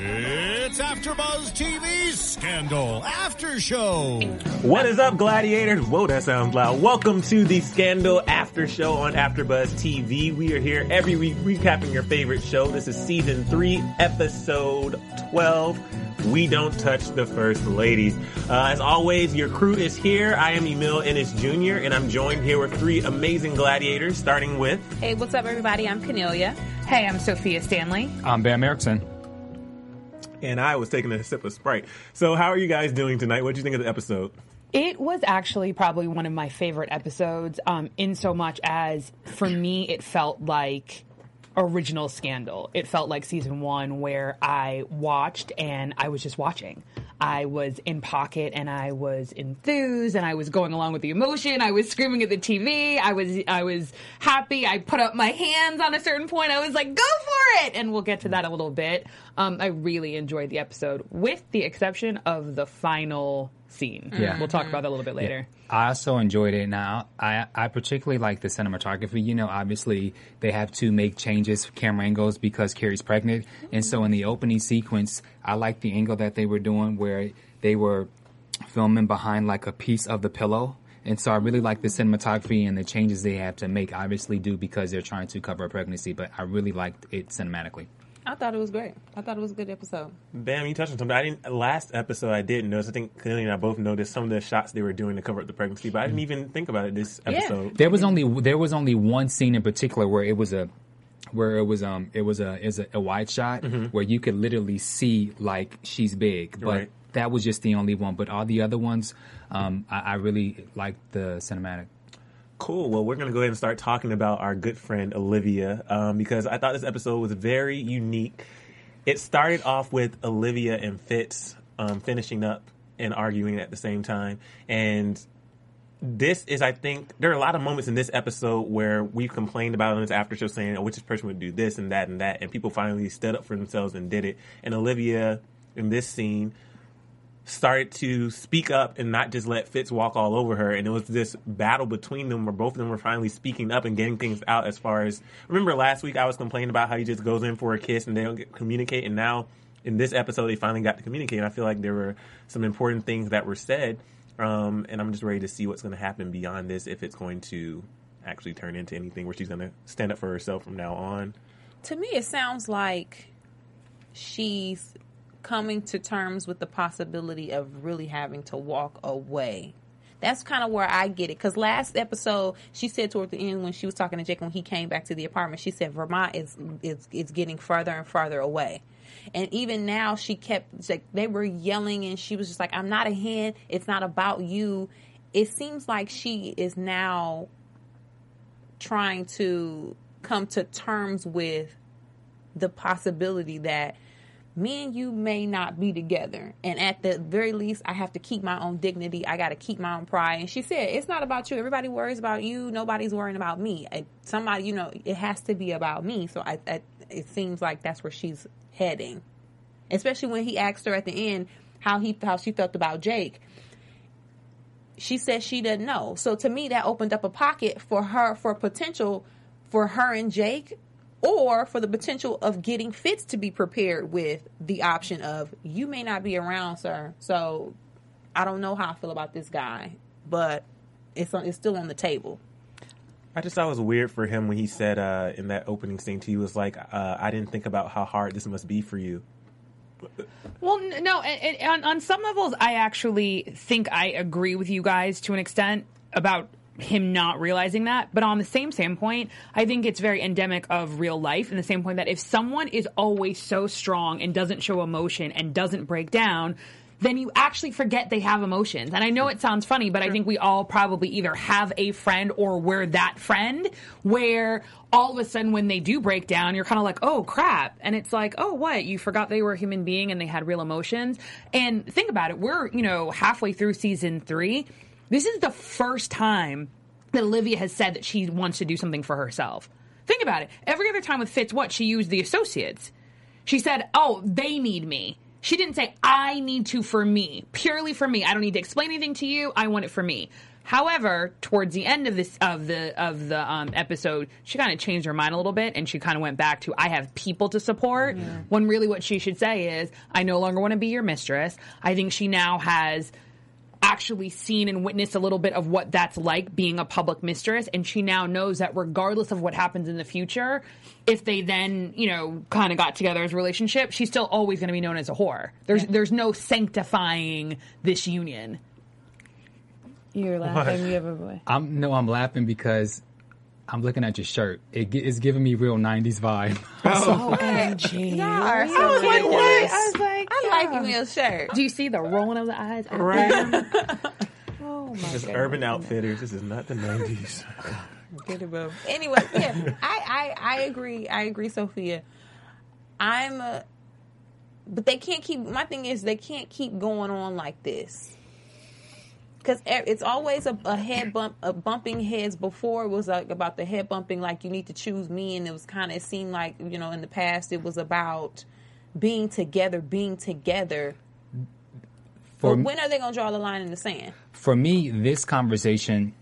It's AfterBuzz TV's Scandal After Show. What is up, gladiators? Whoa, that sounds loud. Welcome to the Scandal After Show on AfterBuzz TV. We are here every week recapping your favorite show. This is season three, episode twelve. We don't touch the first ladies. Uh, as always, your crew is here. I am Emil Ennis Jr., and I'm joined here with three amazing gladiators, starting with Hey, what's up, everybody? I'm Cornelia. Hey, I'm Sophia Stanley. I'm Bam Erickson. And I was taking a sip of Sprite. So, how are you guys doing tonight? What do you think of the episode? It was actually probably one of my favorite episodes, um, in so much as for me, it felt like original Scandal. It felt like season one where I watched and I was just watching. I was in pocket and I was enthused and I was going along with the emotion. I was screaming at the TV. I was I was happy. I put up my hands on a certain point. I was like, "Go for it!" And we'll get to that a little bit. Um, I really enjoyed the episode, with the exception of the final scene. Yeah. we'll talk about that a little bit later. I also enjoyed it. Now, I, I particularly like the cinematography. You know, obviously they have to make changes, camera angles, because Carrie's pregnant. And so in the opening sequence, I like the angle that they were doing where they were filming behind like a piece of the pillow. And so I really like the cinematography and the changes they have to make, obviously, do because they're trying to cover a pregnancy. But I really liked it cinematically. I thought it was great. I thought it was a good episode. Bam, you touched on something. I didn't last episode. I didn't notice. I think Kelly and I both noticed some of the shots they were doing to cover up the pregnancy, but I didn't even think about it this episode. There was only there was only one scene in particular where it was a where it was um it was a is a, a wide shot where you could literally see like she's big, but Right. that was just the only one. But all the other ones, um, I, I really liked the cinematic. Cool. Well, we're going to go ahead and start talking about our good friend Olivia um, because I thought this episode was very unique. It started off with Olivia and Fitz um, finishing up and arguing at the same time. And this is, I think, there are a lot of moments in this episode where we've complained about on this after show saying, oh, which person would do this and that and that. And people finally stood up for themselves and did it. And Olivia, in this scene, started to speak up and not just let Fitz walk all over her. And it was this battle between them where both of them were finally speaking up and getting things out as far as remember last week I was complaining about how he just goes in for a kiss and they don't get, communicate and now in this episode they finally got to communicate and I feel like there were some important things that were said. Um, and I'm just ready to see what's going to happen beyond this if it's going to actually turn into anything where she's going to stand up for herself from now on. To me, it sounds like she's coming to terms with the possibility of really having to walk away. That's kind of where I get it. Because last episode, she said toward the end when she was talking to Jake when he came back to the apartment, she said Vermont is is is getting further and further away. And even now, she kept like they were yelling, and she was just like, "I'm not a hen. It's not about you." It seems like she is now trying to come to terms with the possibility that me and you may not be together. And at the very least, I have to keep my own dignity. I got to keep my own pride. And she said, It's not about you. Everybody worries about you. Nobody's worrying about me. I, somebody, you know, it has to be about me. So I, I, it seems like that's where she's heading. Especially when he asked her at the end how he how she felt about Jake. She said she didn't know. So to me, that opened up a pocket for her for potential for her and Jake or for the potential of getting Fitz to be prepared with the option of you may not be around, sir. So I don't know how I feel about this guy, but it's on, it's still on the table. I just thought it was weird for him when he said uh, in that opening scene to you was like, uh, I didn't think about how hard this must be for you. Well, no, and, and on, on some levels, I actually think I agree with you guys to an extent about him not realizing that. But on the same standpoint, I think it's very endemic of real life in the same point that if someone is always so strong and doesn't show emotion and doesn't break down, then you actually forget they have emotions. And I know it sounds funny, but I think we all probably either have a friend or we're that friend where all of a sudden when they do break down, you're kind of like, oh crap. And it's like, oh, what? You forgot they were a human being and they had real emotions. And think about it. We're, you know, halfway through season three. This is the first time that Olivia has said that she wants to do something for herself. Think about it. Every other time with Fitz, what? She used the associates. She said, oh, they need me. She didn't say, I need to for me, purely for me. I don't need to explain anything to you. I want it for me. However, towards the end of this of the of the um, episode, she kind of changed her mind a little bit, and she kind of went back to "I have people to support." When really, what she should say is, "I no longer want to be your mistress." I think she now has actually seen and witnessed a little bit of what that's like being a public mistress and she now knows that regardless of what happens in the future if they then you know kind of got together as a relationship she's still always going to be known as a whore there's there's no sanctifying this union You're laughing. You have a boy. I'm no, I'm laughing because I'm looking at your shirt. It, it's giving me real '90s vibe. OMG. Y'all are so I was like, what? I was like, I like you in your shirt. do you see the rolling of the eyes Right. oh my This God. Urban Outfitters. This is not the '90s. Get it, bro. Anyway, yeah, I, I I agree. I agree, Sophia. I'm, uh, but they can't keep. My thing is, they can't keep going on like this. Because it's always a, a head bump, a bumping heads. Before it was like about the head bumping, like you need to choose me, and it was kind of it seemed like you know in the past it was about being together, being together. For But when are they gonna draw the line in the sand? for me, this conversation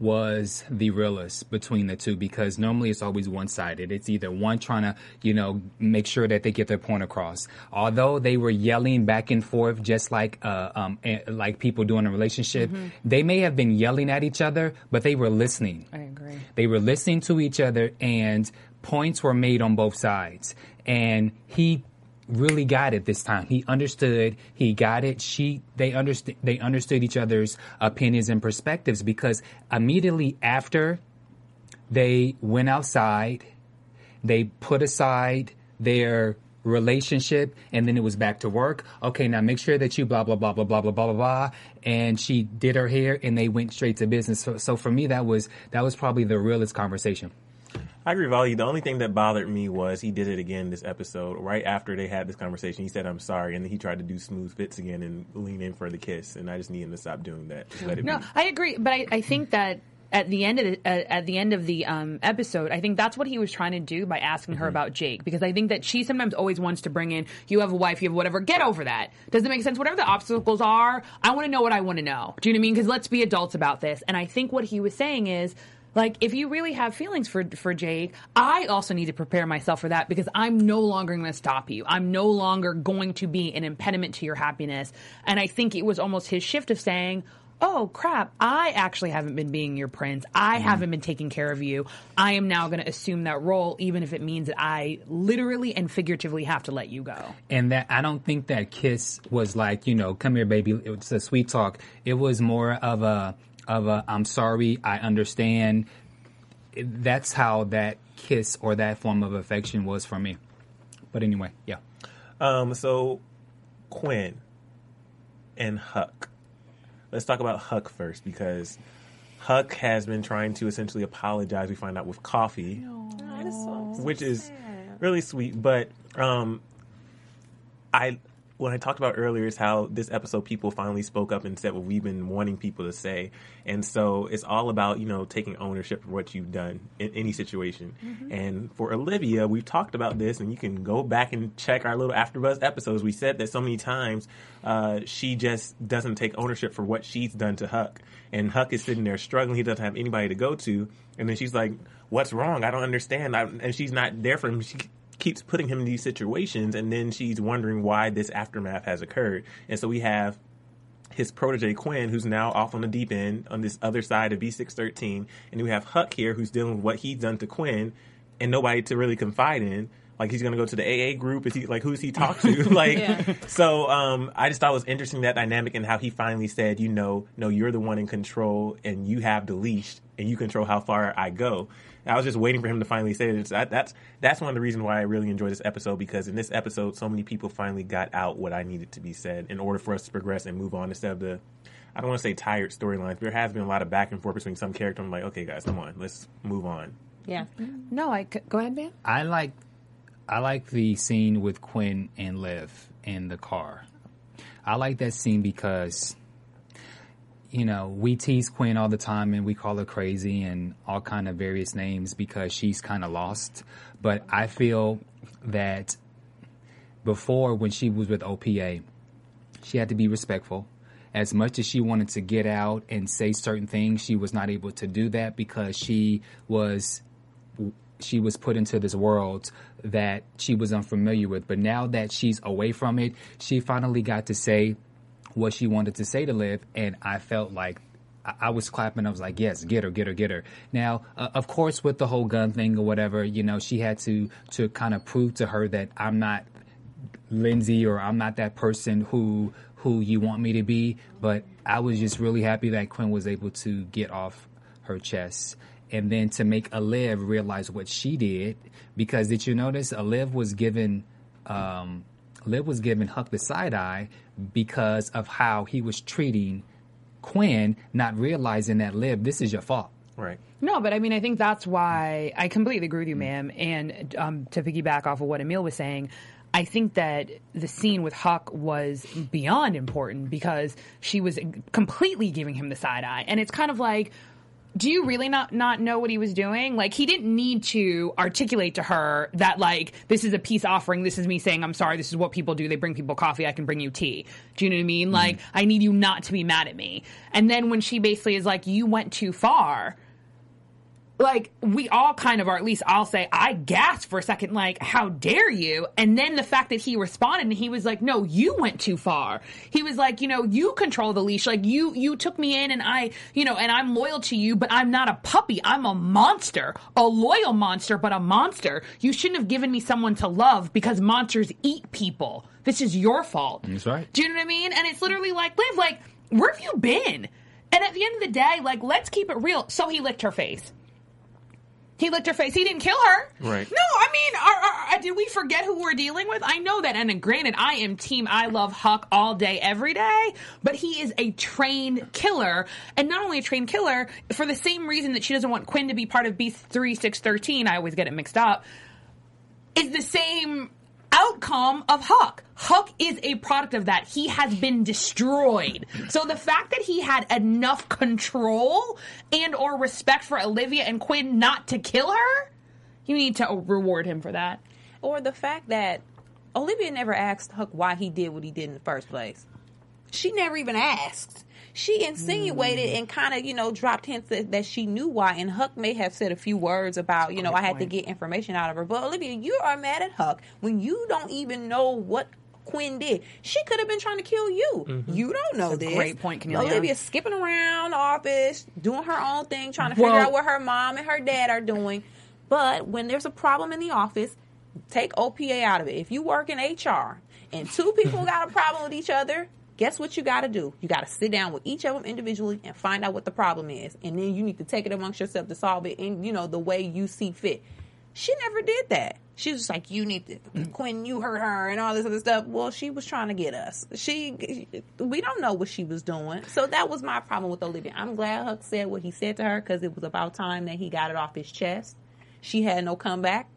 was the realest between the two because normally it's always one sided. It's either one trying to, you know, make sure that they get their point across. Although they were yelling back and forth just like, uh, um, eh, like people do in a relationship, they may have been yelling at each other, but they were listening. I agree. They were listening to each other and points were made on both sides. And he really got it this time. He understood, he got it. She they understood they understood each other's opinions and perspectives because immediately after they went outside, they put aside their relationship and then it was back to work. Okay, now make sure that you blah blah blah blah blah blah blah blah blah. And she did her hair and they went straight to business. So, so for me that was that was probably the realest conversation. I agree with you. The only thing that bothered me was he did it again this episode. Right after they had this conversation, he said, "I'm sorry," and then he tried to do smooth Fitz again and lean in for the kiss. And I just need him to stop doing that. Just let it No, be. I agree, but I, I think that at the end of the, uh, at the end of the um, episode, I think that's what he was trying to do by asking her about Jake because I think that she sometimes always wants to bring in you have a wife, you have whatever. Get over that. Does it make sense? Whatever the obstacles are, I want to know what I want to know. Do you know what I mean? Because let's be adults about this. And I think what he was saying is. Like, if you really have feelings for for Jake, I also need to prepare myself for that because I'm no longer going to stop you. I'm no longer going to be an impediment to your happiness. And I think it was almost his shift of saying, oh crap, I actually haven't been being your prince. I mm-hmm. haven't been taking care of you. I am now going to assume that role, even if it means that I literally and figuratively have to let you go. And that I don't think that kiss was like, you know, come here, baby. It was a sweet talk. It was more of a of a I'm sorry, I understand. That's how that kiss or that form of affection was for me. But anyway, yeah. Um, so Quinn and Huck. Let's talk about Huck first because Huck has been trying to essentially apologize. We find out with coffee, which is really sweet. But um, I what I talked about earlier is how this episode people finally spoke up and said what we've been wanting people to say, and so it's all about you know taking ownership of what you've done in any situation. And for Olivia, we've talked about this, and you can go back and check our little AfterBuzz episodes. We said that so many times uh, she just doesn't take ownership for what she's done to Huck, and Huck is sitting there struggling. He doesn't have anybody to go to, and then she's like, "What's wrong? I don't understand." I, and she's not there for him. She keeps putting him in these situations and then she's wondering why this aftermath has occurred. And so we have his protege Quinn, who's now off on the deep end on this other side of B613, and we have Huck here, who's dealing with what he's done to Quinn, and nobody to really confide in. Like he's gonna go to the AA group? Is he like who's he talk to? like Yeah. so. Um, I just thought it was interesting that dynamic and how he finally said, you know, no, you're the one in control and you have the leash and you control how far I go. And I was just waiting for him to finally say it. That, that's that's one of the reasons why I really enjoyed this episode because in this episode, so many people finally got out what I needed to be said in order for us to progress and move on instead of the. I don't want to say tired storylines. There has been a lot of back and forth between some character. I'm like, okay, guys, come on, let's move on. Yeah. Mm-hmm. No, I go ahead, man. I like I like the scene with Quinn and Liv in the car. I like that scene because you know, we tease Quinn all the time and we call her crazy and all kind of various names because she's kind of lost. But I feel that before when she was with OPA, she had to be respectful. As much as she wanted to get out and say certain things, she was not able to do that because she was she was put into this world that she was unfamiliar with. But now that she's away from it, she finally got to say what she wanted to say to Liv, and I felt like I, was clapping. I was like, "Yes, get her, get her, get her." Now, uh, of course, with the whole gun thing or whatever, you know, she had to to kind of prove to her that I'm not Lindsay or I'm not that person who who you want me to be. But I was just really happy that Quinn was able to get off her chest. And then to make Aliv realize what she did, because did you notice Aliv was given, um, Liv was giving Huck the side eye because of how he was treating Quinn, not realizing that Liv, this is your fault. Right. No, but I mean, I think that's why I completely agree with you, ma'am. And um, to piggyback off of what Emil was saying, I think that the scene with Huck was beyond important because she was completely giving him the side eye. And it's kind of like, do you really not not know what he was doing? Like he didn't need to articulate to her that like this is a peace offering. This is me saying I'm sorry. This is what people do. They bring people coffee. I can bring you tea. Do you know what I mean? Mm-hmm. Like I need you not to be mad at me. And then when she basically is like, you went too far like we all kind of are at least I'll say I gasped for a second like how dare you? And then the fact that he responded and he was like no you went too far. He was like you know you control the leash. Like you you took me in and I you know and I'm loyal to you but I'm not a puppy. I'm a monster a loyal monster but a monster. You shouldn't have given me someone to love because monsters eat people. This is your fault. That's right. do you know what I mean? And it's literally like Liv like where have you been? And at the end of the day like let's keep it real. So he licked her face he licked her face. He didn't kill her. Right. No, I mean, are, are, are- did we forget who we're dealing with? I know that, and granted, I am team I love Huck all day, every day, but he is a trained killer, and not only a trained killer, for the same reason that she doesn't want Quinn to be part of Beast 3613, I always get it mixed up, is the same outcome of Huck. Huck is a product of that. He has been destroyed. So the fact that he had enough control and or respect for Olivia and Quinn not to kill her, you need to reward him for that. Or the fact that Olivia never asked Huck why he did what he did in the first place. She never even asked. She insinuated mm. and kind of, you know, dropped hints that, that she knew why. And Huck may have said a few words about, you know, I had to get information out of her. But Olivia, you are mad at Huck when you don't even know what Quinn did. She could have been trying to kill you. Mm-hmm. You don't know That's a this. great point, Cornelia. Olivia skipping around the office, doing her own thing, trying to Well- figure out what her mom and her dad are doing. But when there's a problem in the office, take OPA out of it. If you work in HR and two people got a problem with each other, guess what you got to do? You got to sit down with each of them individually and find out what the problem is, and then you need to take it amongst yourself to solve it in you know the way you see fit. She never did that. She was just like, "You need to mm. Quinn, you hurt her, and all this other stuff." Well, she was trying to get us. She, we don't know what she was doing. So that was my problem with Olivia. I'm glad Huck said what he said to her because it was about time that he got it off his chest. She had no comeback.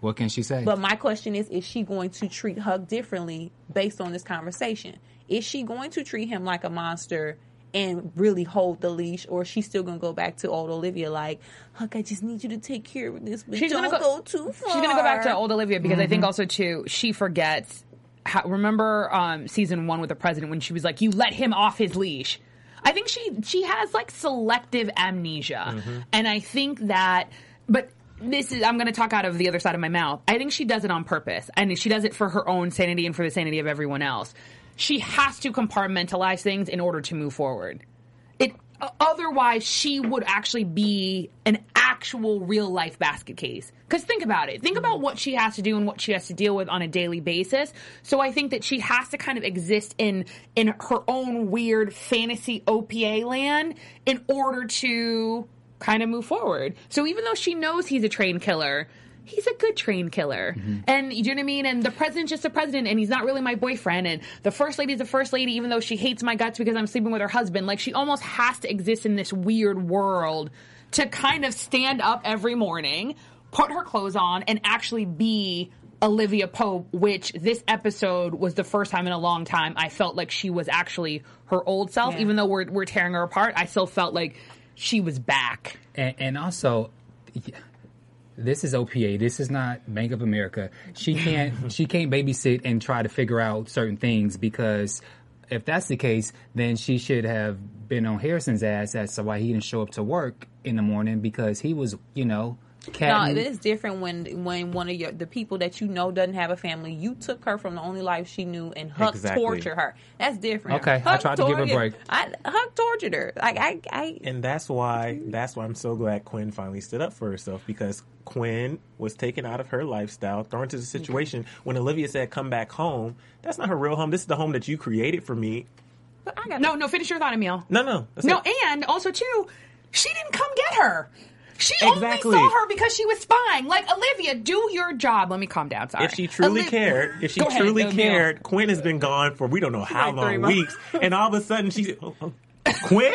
What can she say? But my question is, is she going to treat Huck differently based on this conversation? Is she going to treat him like a monster and really hold the leash, or is she still going to go back to old Olivia like, Huck, I just need you to take care of this, but She's don't gonna go, go- too far. She's gonna go back to old Olivia because I think also too she forgets. How, remember um, season one with the president when she was like, "You let him off his leash." I think she she has like selective amnesia, and I think that, but. This is, I'm going to talk out of the other side of my mouth. I think she does it on purpose. And she does it for her own sanity and for the sanity of everyone else. She has to compartmentalize things in order to move forward. It, otherwise, she would actually be an actual real life basket case. Because think about it. Think about what she has to do and what she has to deal with on a daily basis. So I think that she has to kind of exist in in her own weird fantasy OPA land in order to kind of move forward. So even though she knows he's a train killer, he's a good train killer. Mm-hmm. And you know what I mean? And the president's just a president and he's not really my boyfriend. And the first lady's the first lady, even though she hates my guts because I'm sleeping with her husband. Like she almost has to exist in this weird world to kind of stand up every morning, put her clothes on, and actually be Olivia Pope, which this episode was the first time in a long time I felt like she was actually her old self. Yeah. Even though we're, we're tearing her apart, I still felt like she was back. And, and also, yeah, this is OPA. This is not Bank of America. She can't. she can't babysit and try to figure out certain things because if that's the case, then she should have been on Harrison's ass as to why he didn't show up to work in the morning because he was, you know, No, it is different when when one of your the people that you know doesn't have a family. You took her from the only life she knew and Huck Exactly. tortured her. That's different. Okay, I Huck tried to give her a break. I, Huck tortured her. Like I, I And that's why that's why I'm so glad Quinn finally stood up for herself because Quinn was taken out of her lifestyle, thrown into the situation when Olivia said, "Come back home." That's not her real home. This is the home that you created for me. but I got No, no, finish your thought, Emil. No, no, No, it. and also too, she didn't come get her. She Exactly. only saw her because she was spying. Like Olivia, do your job. Let me calm down. Sorry. If she truly cared, if she ahead, truly cared, Quinn has been gone for we don't know how Like long, weeks, and all of a sudden she's oh, oh, Quinn.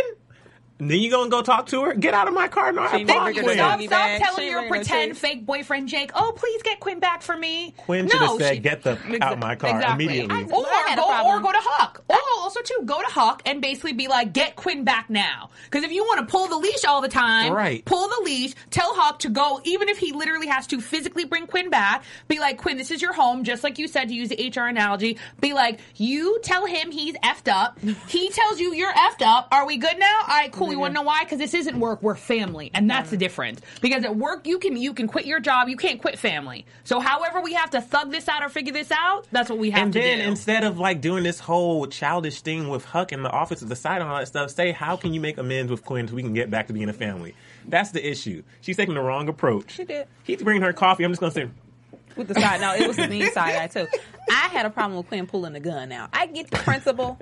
Then you gonna go talk to her? Get out of my car! No, I She fought bring her Quinn. Stop, stop bag. telling She your bring her pretend fake boyfriend Jake. Oh, please get Quinn back for me. Quinn should have no, said, she- "Get the out my car Exactly. immediately." I- or I had a go or go to Huck. Or also too go to Huck and basically be like, get Quinn back now. Because if you want to pull the leash all the time, Right. Pull the leash. Tell Huck to go, even if he literally has to physically bring Quinn back. Be like, Quinn, this is your home. Just like you said to use the HR analogy. Be like, you tell him he's effed up. He tells you you're effed up. Are we good now? All right, cool. We want to know why? Because this isn't work. We're family, and that's the difference. Because at work, you can you can quit your job. You can't quit family. So, however, we have to thug this out or figure this out. That's what we have and to then do. instead of like doing this whole childish thing with Huck in the office at the side and all that stuff, say how can you make amends with Quinn so we can get back to being a family? That's the issue. She's taking the wrong approach. She did. He's bringing her coffee. I'm just gonna say, with the side. No, it was the me side eye too. I had a problem with Quinn pulling the gun out. I get the principle.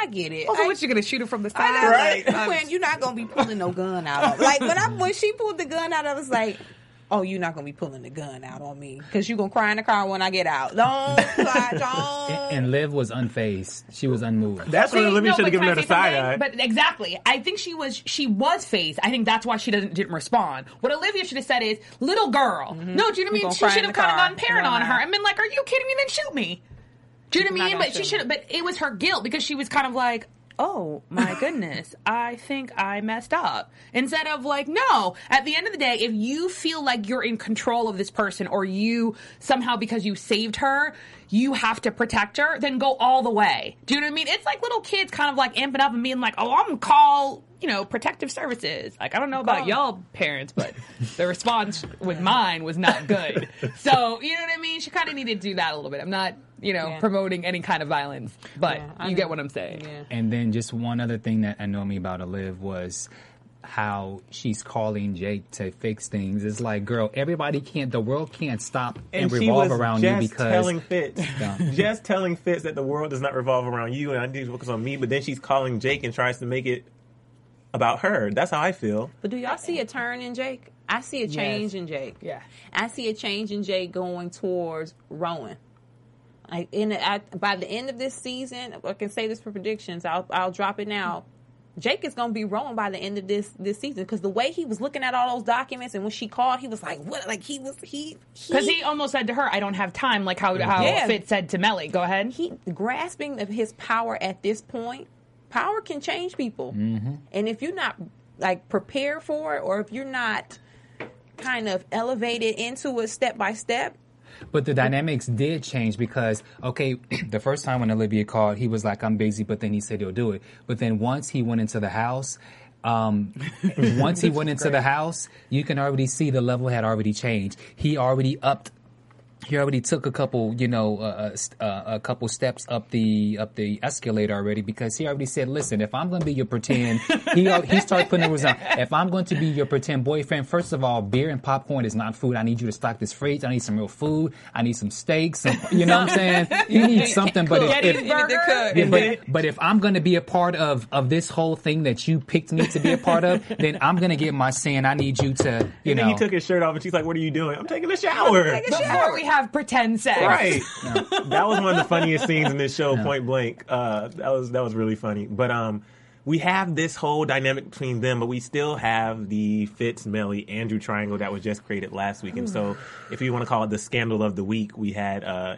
I get it. also, I, what you gonna shoot her from the I side? know, Right. like, Quinn, you're not gonna be pulling no gun out. Of, like when I when she pulled the gun out, I was like, "Oh, you're not gonna be pulling the gun out on me because you're gonna cry in the car when I get out." Don't, cry, don't. and, and Liv was unfazed. She was unmoved. that's when See, Olivia no, should have given her I the side eye. But exactly, I think she was she was phased. I think that's why she doesn't didn't respond. What Olivia should have said is, "Little girl." Mm-hmm. No, do you know what I mean? She should have the kind of gone parent on her and been like, "Are you kidding me? Then shoot me." Do you know what I mean? But she should. But it was her guilt because she was kind of like. Oh my goodness, I think I messed up. Instead of like, no, at the end of the day, if you feel like you're in control of this person or you somehow because you saved her, you have to protect her, then go all the way. Do you know what I mean? It's like little kids kind of like amping up and being like, oh, I'm gonna call, you know, protective services. Like, I don't know about y'all parents, but the response with mine was not good. So, you know what I mean? She kind of needed to do that a little bit. I'm not, you know, Yeah. promoting any kind of violence, but Yeah, you get what I'm saying. Yeah. And then just one other thing that annoyed me about Olive was how she's calling Jake to fix things. It's like, girl, everybody can't, the world can't stop and, she revolve around just you because telling Fitz, Yeah. just telling Fitz that the world does not revolve around you, and I need to focus on me. But then she's calling Jake and tries to make it about her. That's how I feel. But do y'all see a turn in Jake? I see a change in Jake. Yeah. I see a change in Jake going towards Rowan. Like in at, by the end of this season, I can say this for predictions. I'll I'll drop it now. Jake is going to be Rowan by the end of this this season because the way he was looking at all those documents and when she called, he was like, "What?" Like he was he Because he almost said to her, I don't have time, like how, how Yeah. Fitz said to Melly. Go ahead. he grasping of his power at this point power can change people mm-hmm. and if you're not like prepared for it or if you're not kind of elevated into it step by step But the dynamics did change because, okay, the first time when Olivia called, he was like, I'm busy, but then he said he'll do it. But then once he went into the house, um, once he went into the house, you can already see the level had already changed. He already upped he already took a couple, you know, uh, uh, uh, a couple steps up the up the escalator already because he already said, "Listen, if I'm going to be your pretend," he he started putting the rules on. If I'm going to be your pretend boyfriend, first of all, beer and popcorn is not food. I need you to stock this fridge. I need some real food. I need some steaks. Some, you know what I'm saying? You need something, but if, Get if, yeah, but, but if I'm going to be a part of, of this whole thing that you picked me to be a part of, then I'm going to get my saying. I need you to, you And then know. he took his shirt off, and she's like, "What are you doing?" I'm taking a shower. Before we have pretend sex. Right. That was one of the funniest scenes in this show, point blank. Uh, that was that was really funny. But um, we have this whole dynamic between them, but we still have the Fitz, Melly, Andrew triangle that was just created last week. And so, if you want to call it the scandal of the week, we had uh,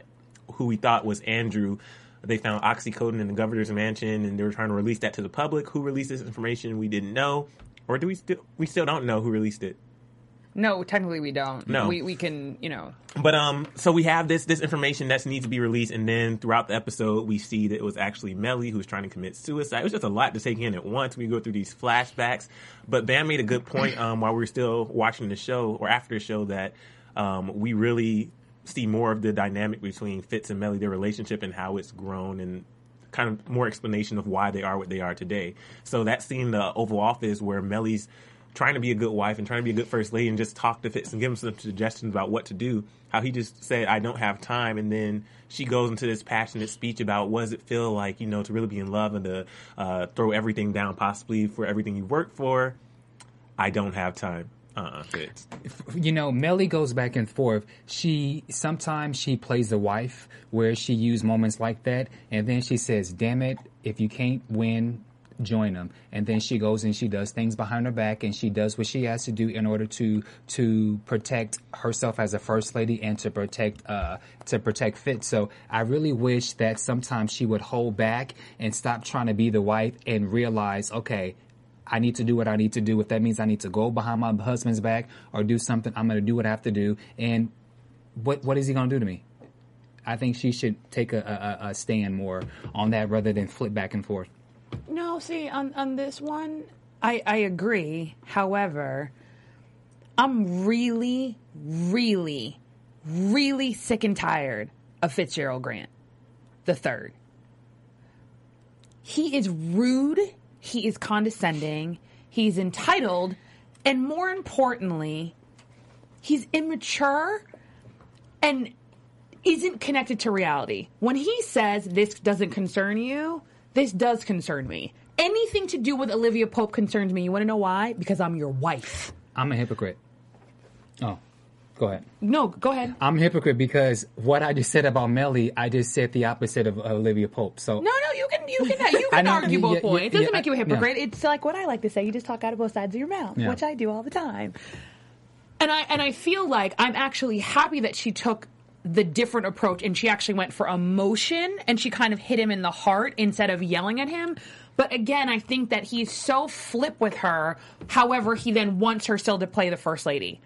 who we thought was Andrew. They found oxycodone in the governor's mansion, and they were trying to release that to the public. Who released this information? We didn't know, or do we still? We still don't know who released it. No, technically we don't. No. We, we can, you know. But um, so we have this this information that needs to be released, and then throughout the episode, we see that it was actually Melly who was trying to commit suicide. It was just a lot to take in at once. We go through these flashbacks, but Bam made a good point um, while we were still watching the show or after the show that um, we really see more of the dynamic between Fitz and Melly, their relationship, and how it's grown and kind of more explanation of why they are what they are today. So that scene the Oval Office where Melly's trying to be a good wife and trying to be a good first lady and just talk to Fitz and give him some suggestions about what to do. How he just said, I don't have time. And then she goes into this passionate speech about what does it feel like, you know, to really be in love and to uh, throw everything down possibly for everything you work for. I don't have time. Uh-uh, Fitz. you know, Melly goes back and forth. She sometimes she plays the wife where she use moments like that, and then she says, "Damn it, if you can't win." Join them, and then she goes and she does things behind her back, and she does what she has to do in order to to protect herself as a first lady and to protect uh to protect Fitz. So I really wish that sometimes she would hold back and stop trying to be the wife and realize, okay, I need to do what I need to do. If that means I need to go behind my husband's back or do something, I'm going to do what I have to do. And what what is he going to do to me? I think she should take a, a, a stand more on that rather than flip back and forth. No, see, on, on this one, I, I agree. However, I'm really, really, really sick and tired of Fitzgerald Grant, the third. He is rude, he is condescending, he's entitled, and more importantly, he's immature and isn't connected to reality. When he says this doesn't concern you, this does concern me. Anything to do with Olivia Pope concerns me. You want to know why? Because I'm your wife. I'm a hypocrite. Oh, go ahead. No, go ahead. I'm a hypocrite because what I just said about Melly, I just said the opposite of Olivia Pope. So No, no, you can you can you can argue both yeah, points. It doesn't yeah, make you a yeah. hypocrite. It's like what I like to say. You just talk out of both sides of your mouth, Yeah. which I do all the time. And I and I feel like I'm actually happy that she took the different approach and she actually went for emotion and she kind of hit him in the heart instead of yelling at him. But again, I think that he's so flip with her. However, he then wants her still to play the first lady.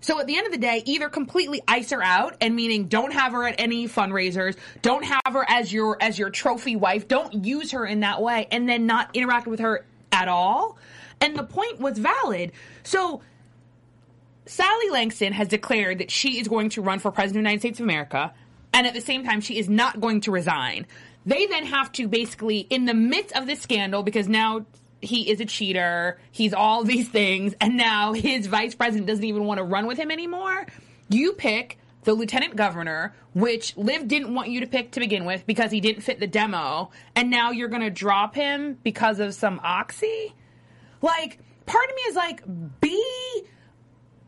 So at the end of the day, either completely ice her out and meaning don't have her at any fundraisers, don't have her as your as your trophy wife, don't use her in that way and then not interact with her at all. And the point was valid. So Sally Langston has declared that she is going to run for president of the United States of America, and at the same time, she is not going to resign. They then have to basically, in the midst of this scandal, because now he is a cheater, he's all these things, and now his vice president doesn't even want to run with him anymore. You pick the lieutenant governor, which Liv didn't want you to pick to begin with because he didn't fit the demo, and now you're going to drop him because of some oxy? Like, part of me is like, be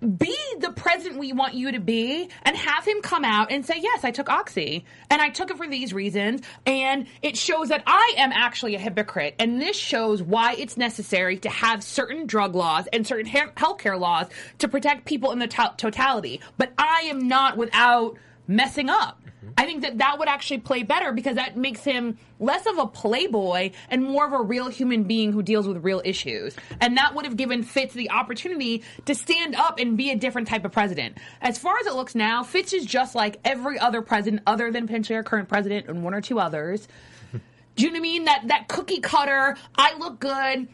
be the president we want you to be and have him come out and say, Yes, I took Oxy and I took it for these reasons. And it shows that I am actually a hypocrite. And this shows why it's necessary to have certain drug laws and certain he- healthcare laws to protect people in the to- totality. But I am not without messing up. I think that that would actually play better because that makes him less of a playboy and more of a real human being who deals with real issues. And that would have given Fitz the opportunity to stand up and be a different type of president. As far as it looks now, Fitz is just like every other president other than potentially our current president and one or two others. Do you know what I mean? That that cookie cutter, I look good.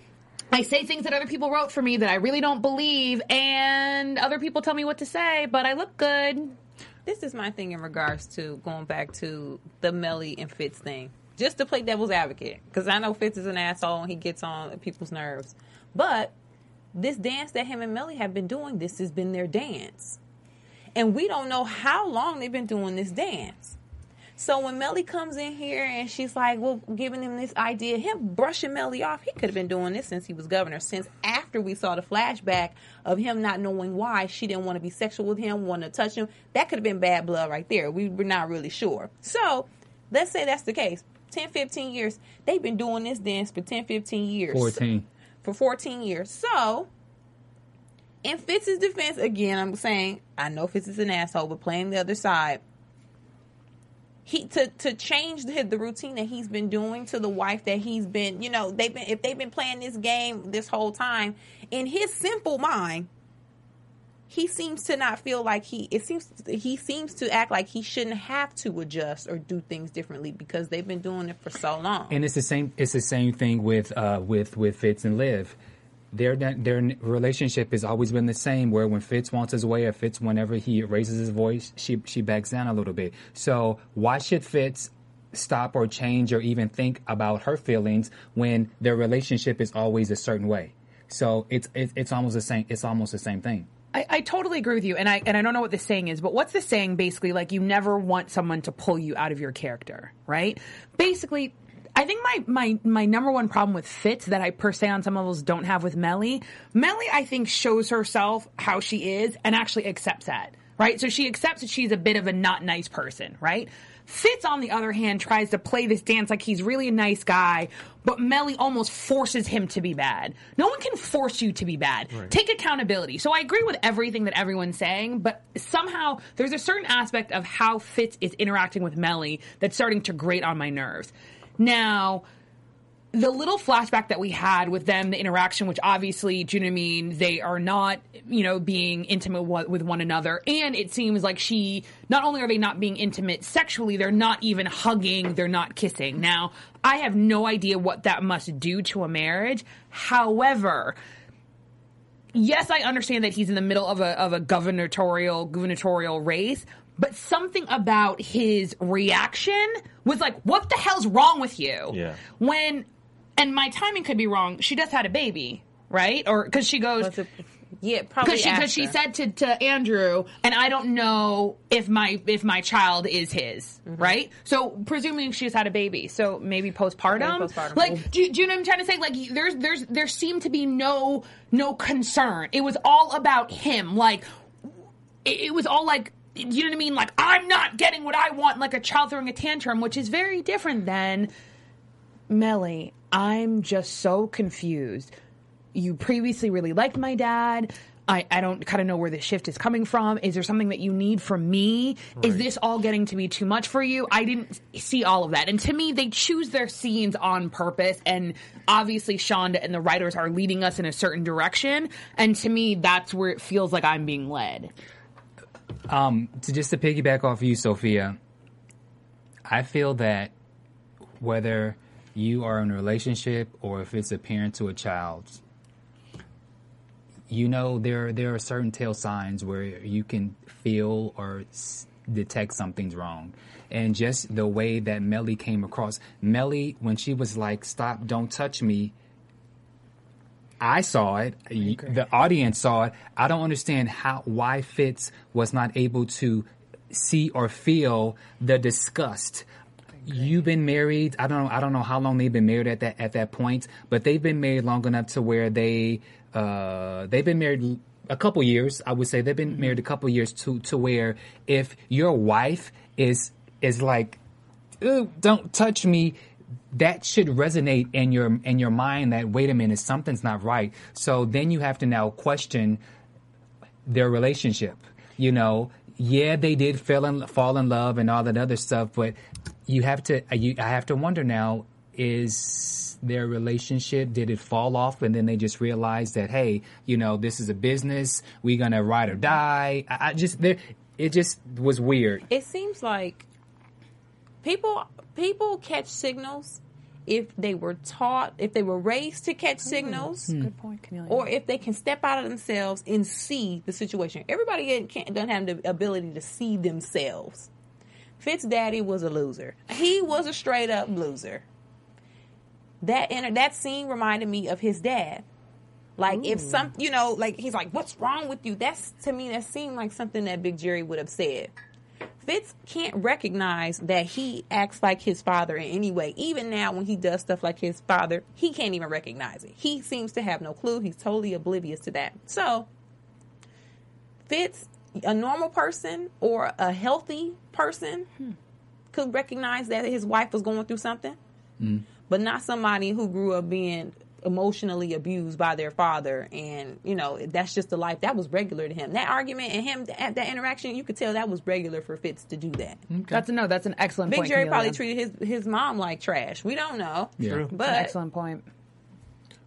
I say things that other people wrote for me that I really don't believe, and other people tell me what to say, but I look good. This is my thing in regards to going back to the Melly and Fitz thing. Just to play devil's advocate, because I know Fitz is an asshole and he gets on people's nerves. But this dance that him and Melly have been doing, this has been their dance. And we don't know how long they've been doing this dance. So when Melly comes in here and she's like, well, giving him this idea, him brushing Melly off, he could have been doing this since he was governor, since after we saw the flashback of him not knowing why she didn't want to be sexual with him, want to touch him. That could have been bad blood right there. We were not really sure. So let's say that's the case. 10, 15 years. They've been doing this dance for 10, 15 years. 14. For 14 years. So, in Fitz's defense, again, I'm saying, I know Fitz is an asshole, but playing the other side, he to to change the, the routine that he's been doing to the wife that he's been you know they've been if they've been playing this game this whole time in his simple mind he seems to not feel like he it seems he seems to act like he shouldn't have to adjust or do things differently because they've been doing it for so long And it's the same. It's the same thing with uh, with with Fitz and Liv. Their their relationship has always been the same. Where when Fitz wants his way, or Fitz whenever he raises his voice, she she backs down a little bit. So why should Fitz stop or change or even think about her feelings when their relationship is always a certain way? So it's it's, it's almost the same. It's almost the same thing. I, I totally agree with you, and I and I don't know what the saying is, but what's the saying basically? Like you never want someone to pull you out of your character, right? Basically, I think my my my number one problem with Fitz that I per se on some levels don't have with Melly, Melly I think shows herself how she is and actually accepts that, right? So she accepts that she's a bit of a not nice person, right? Fitz, on the other hand, tries to play this dance like he's really a nice guy, but Melly almost forces him to be bad. No one can force you to be bad. Take accountability. So I agree with everything that everyone's saying, but somehow there's a certain aspect of how Fitz is interacting with Melly that's starting to grate on my nerves. Now, the little flashback that we had with them, the interaction, which obviously, do you know I mean? They are not, you know, being intimate with one another. And it seems like she, not only are they not being intimate sexually, they're not even hugging, they're not kissing. Now, I have no idea what that must do to a marriage. However, yes, I understand that he's in the middle of a of a gubernatorial gubernatorial race, but something about his reaction was like, "What the hell's wrong with you?" Yeah. When, and my timing could be wrong. She just had a baby, right? Or because she goes. It- yeah probably Because she, cause she said to, to Andrew, and I don't know if my if my child is his, Mm-hmm. right? So presuming she's had a baby, so maybe postpartum. Maybe postpartum. Like, do, you- do you know what I'm trying to say? Like, there's there's there seemed to be no no concern. It was all about him. Like, it, it was all like. You know what I mean? Like, I'm not getting what I want, like a child throwing a tantrum, which is very different than Melly. I'm just so confused. You previously really liked my dad. I, I don't kind of know where the shift is coming from. Is there something that you need from me? Is this all getting to be too much for you? I didn't see all of that. And to me, they choose their scenes on purpose. And obviously, Shonda and the writers are leading us in a certain direction. And to me, that's where it feels like I'm being led. Um, to just to piggyback off you, Sophia, I feel that whether you are in a relationship or if it's a parent to a child, you know there there are certain tail signs where you can feel or s- detect something's wrong. And just the way that Melly came across, Melly when she was like, "Stop! Don't touch me," I saw it. The audience saw it. I don't understand how why Fitz was not able to see or feel the disgust. You've been married. I don't know. I don't know how long they've been married at that at that point, but they've been married long enough to where they uh, they've been married a couple years. I would say they've been married a couple years to to where if your wife is is like don't touch me that should resonate in your in your mind that wait a minute something's not right. So then you have to now question their relationship. You know yeah they did fall in, fall in love and all that other stuff but you have to you, i have to wonder now is their relationship did it fall off? And then they just realized that hey you know this is a business. We're gonna ride or die. I, I just there it just was weird. It seems like people people catch signals if they were taught, if they were raised to catch signals, Good point, hmm. Cornelia. or if they can step out of themselves and see the situation. Everybody can't, can't- doesn't have the ability to see themselves. Fitz daddy was a loser. He was a straight up loser. That inter- that scene reminded me of his dad. Like if some, you know, like he's like, "What's wrong with you?" That's to me that seemed like something that Big Jerry would have said. Fitz can't recognize that he acts like his father in any way. Even now, when he does stuff like his father, he can't even recognize it. He seems to have no clue. He's totally oblivious to that. So, Fitz, a normal person or a healthy person, could recognize that his wife was going through something, hmm. but not somebody who grew up being emotionally abused by their father and you know that's just the life that was regular to him that argument and him that, that interaction you could tell that was regular for fitz to do that That's a no. That's an excellent big point. jerry Cornelia. probably treated his his mom like trash we don't know Yeah. True. but An excellent point.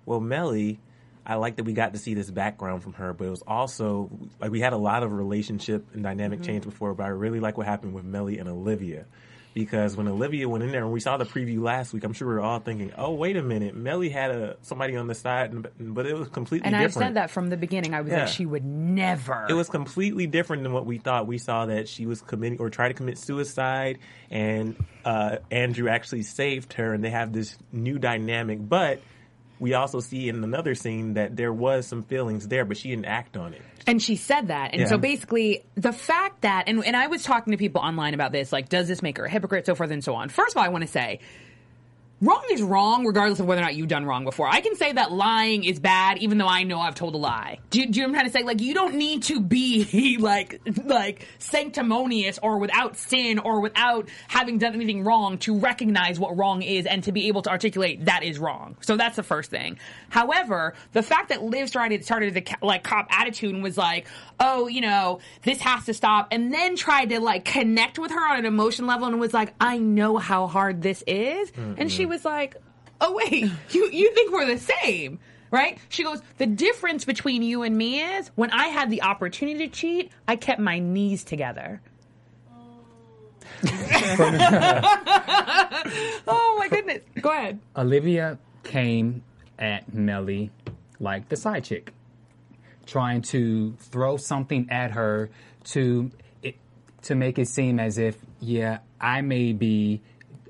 Well, Mellie, I like that we got to see this background from her, but it was also like we had a lot of relationship and dynamic Mm-hmm. change before, but I really like what happened with Mellie and Olivia. Because when Olivia went in there and we saw the preview last week, I'm sure we were all thinking, "Oh, wait a minute, Mellie had a somebody on the side," but it was completely different. And I've said that from the beginning. I was Yeah. like, she would never. It was completely different than what we thought. We saw that she was committing or tried to commit suicide, and uh, Andrew actually saved her, and they have this new dynamic. But we also see in another scene that there was some feelings there, but she didn't act on it. And she said that. And Yeah. so basically, the fact that, and, and I was talking to people online about this, like, does this make her a hypocrite, so forth and so on. First of all, I want to say, wrong is wrong regardless of whether or not you've done wrong before. I can say that lying is bad even though I know I've told a lie. Do you, do you know what I'm trying to say? Like, you don't need to be like, like sanctimonious or without sin or without having done anything wrong to recognize what wrong is and to be able to articulate that is wrong. So that's the first thing. However, the fact that Liv started, started the like cop attitude and was like, oh, you know, this has to stop and then tried to like connect with her on an emotion level and was like, I know how hard this is. And she was like, oh wait, you, you think we're the same. Right? She goes, the difference between you and me is when I had the opportunity to cheat, I kept my knees together. oh my goodness. Go ahead. Olivia came at Mellie like the side chick, trying to throw something at her to it, to make it seem as if yeah, I may be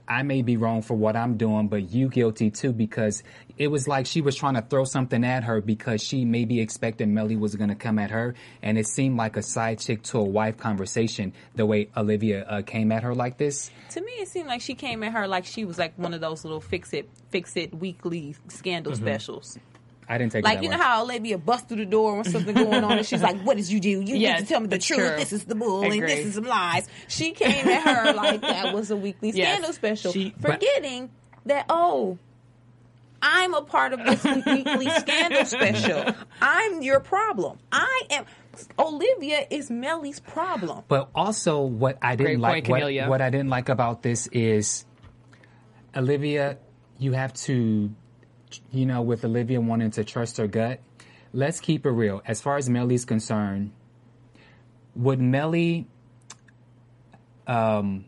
I may be wrong for what I'm doing, but you guilty too because it was like she was trying to throw something at her because she maybe expected Mellie was going to come at her, and it seemed like a side chick to a wife conversation the way Olivia uh, came at her like this. to me it seemed like she came at her like she was like one of those little fix it fix it weekly scandal specials I didn't take it Like that you way. know how Olivia bust through the door when something going on, and she's like, "What did you do? You Yes, need to tell me the that's truth. true. This is the bull, I and this is some lies." She came at her like that was a weekly Yes. scandal special, She- but- forgetting that oh, I'm a part of this weekly scandal special. I'm your problem. I am. Olivia is Mellie's problem. But also, what I didn't point, like, what, what I didn't like about this is, Olivia, you have to, you know, with Olivia wanting to trust her gut. Let's keep it real. As far as Mellie's concerned, would Mellie um,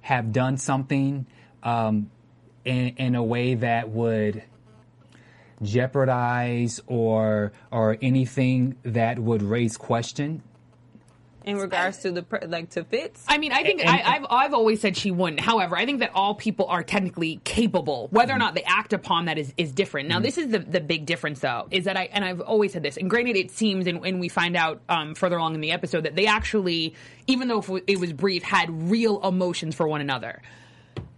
have done something um, in, in a way that would jeopardize or or anything that would raise question? In regards to the like to Fitz, I mean, I think And- I, I've I've always said she wouldn't. However, I think that all people are technically capable. Whether Mm-hmm. or not they act upon that is, is different. Now, this is the the big difference, though, is that I and I've always said this. And granted, it seems, and, and we find out um, further along in the episode that they actually, even though it was brief, had real emotions for one another.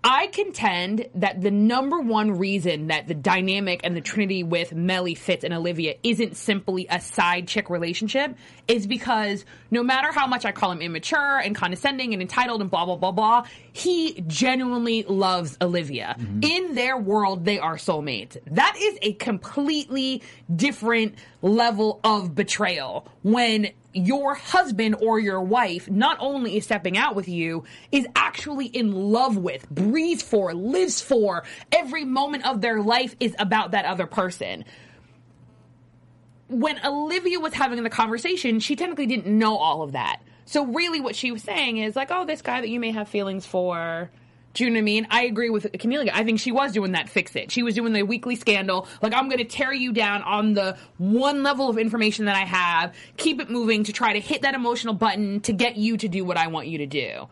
I contend that the number one reason that the dynamic and the trinity with Mellie, Fitz, and Olivia isn't simply a side chick relationship is because no matter how much I call him immature and condescending and entitled and blah, blah, blah, blah, he genuinely loves Olivia. Mm-hmm. In their world, they are soulmates. That is a completely different level of betrayal when your husband or your wife not only is stepping out with you, is actually in love with, breathes for, lives for. Every moment of their life is about that other person. When Olivia was having the conversation, she technically didn't know all of that. So really what she was saying is like, oh, this guy that you may have feelings for, Do you know what I mean? I agree with Camelia. I think she was doing that fix it. She was doing the weekly scandal. Like, I'm going to tear you down on the one level of information that I have, keep it moving to try to hit that emotional button to get you to do what I want you to do.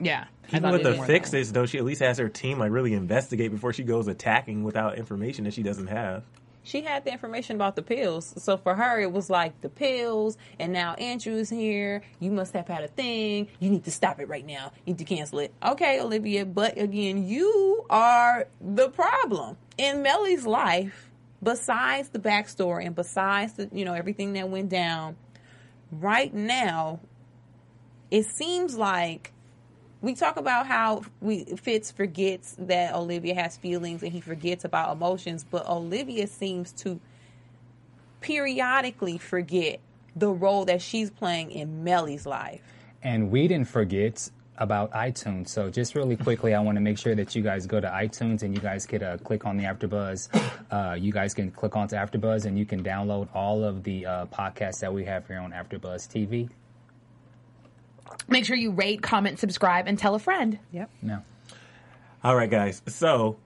Yeah. I Even with the was more that way. fixes, though, she at least has her team like really investigate before she goes attacking without information that she doesn't have. She had the information about the pills. So for her, it was like the pills, and now Andrew's here. You must have had a thing. You need to stop it right now. You need to cancel it. Okay, Olivia, but again, you are the problem in Mellie's life. Besides the backstory and besides the you know everything that went down, right now, it seems like we talk about how we Fitz forgets that Olivia has feelings and he forgets about emotions, but Olivia seems to periodically forget the role that she's playing in Mellie's life. And we didn't forget about iTunes. So just really quickly, I want to make sure that you guys go to iTunes and you guys could uh, click on the AfterBuzz. Uh, you guys can click onto AfterBuzz and you can download all of the uh, podcasts that we have here on AfterBuzz TV. Make sure you rate, comment, subscribe, and tell a friend. Yep. No. All right, guys. So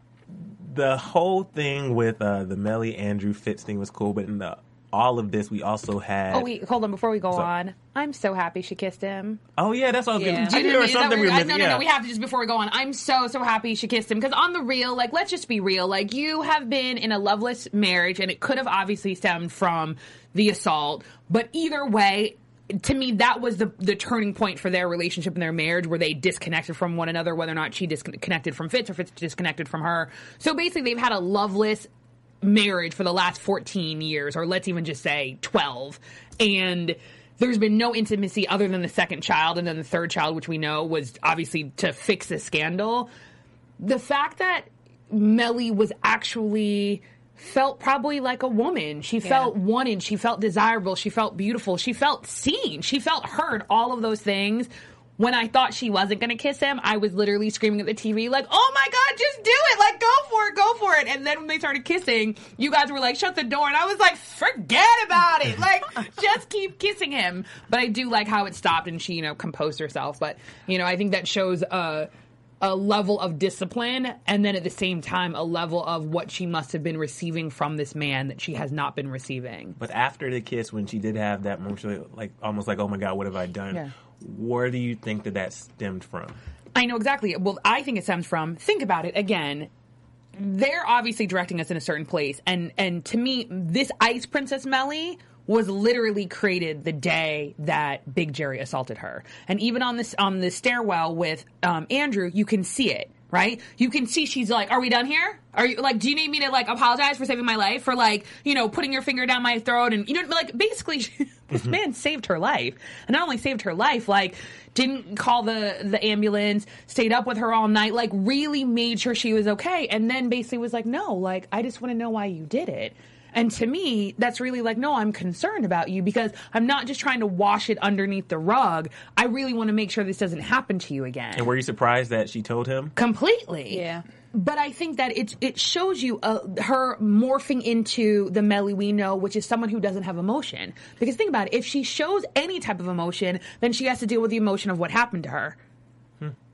the whole thing with uh, the Mellie Andrew Fitz thing was cool, but in the, all of this, we also had. Oh, wait, hold on. Before we go So- on, I'm so happy she kissed him. Oh, yeah, that's all. Yeah. Yeah. I you knew know there what I was mean? That something we what were you're- missing. No, no, yeah. no. We have to just before we go on. I'm so so happy she kissed him because on the real, like, let's just be real. Like, you have been in a loveless marriage, and it could have obviously stemmed from the assault. But either way, to me, that was the the turning point for their relationship and their marriage, where they disconnected from one another. Whether or not she disconnected from Fitz or Fitz disconnected from her. So basically, they've had a loveless marriage for the last 14 years, or let's even just say 12. And there's been no intimacy other than the second child, and then the third child, which we know was obviously to fix the scandal. The fact that Mellie was actually felt probably like a woman. She felt wanted, she felt desirable, she felt beautiful, she felt seen, she felt heard, all of those things. When I thought she wasn't going to kiss him, I was literally screaming at the TV, like, oh my God, just do it. Like, go for it, go for it. And then when they started kissing, you guys were like, shut the door. And I was like, forget about it. Like, just keep kissing him. But I do like how it stopped and she, you know, composed herself. But, you know, I think that shows, uh, a level of discipline and then at the same time a level of what she must have been receiving from this man that she has not been receiving. But after the kiss, when she did have that moment, like almost like, "Oh my God, what have I done?" Yeah. Where do you think that that stemmed from? I know exactly. Well, I think it stems from think about it again. They're obviously directing us in a certain place, and and to me, this Ice Princess Mellie was literally created the day that Big Jerry assaulted her, and even on this on the stairwell with um, Andrew, you can see it. Right, you can see she's like, "Are we done here? Are you like, do you need me to like apologize for saving my life for like, you know, putting your finger down my throat and you know, like basically, this man saved her life, and not only saved her life, like didn't call the the ambulance, stayed up with her all night, like really made sure she was okay, and then basically was like, no, like I just want to know why you did it. And to me, that's really like, no, I'm concerned about you because I'm not just trying to wash it underneath the rug. I really want to make sure this doesn't happen to you again. And were you surprised that she told him? Completely. Yeah. But I think that it it shows you uh, her morphing into the Mellie we know, which is someone who doesn't have emotion. Because think about it, if she shows any type of emotion, then she has to deal with the emotion of what happened to her.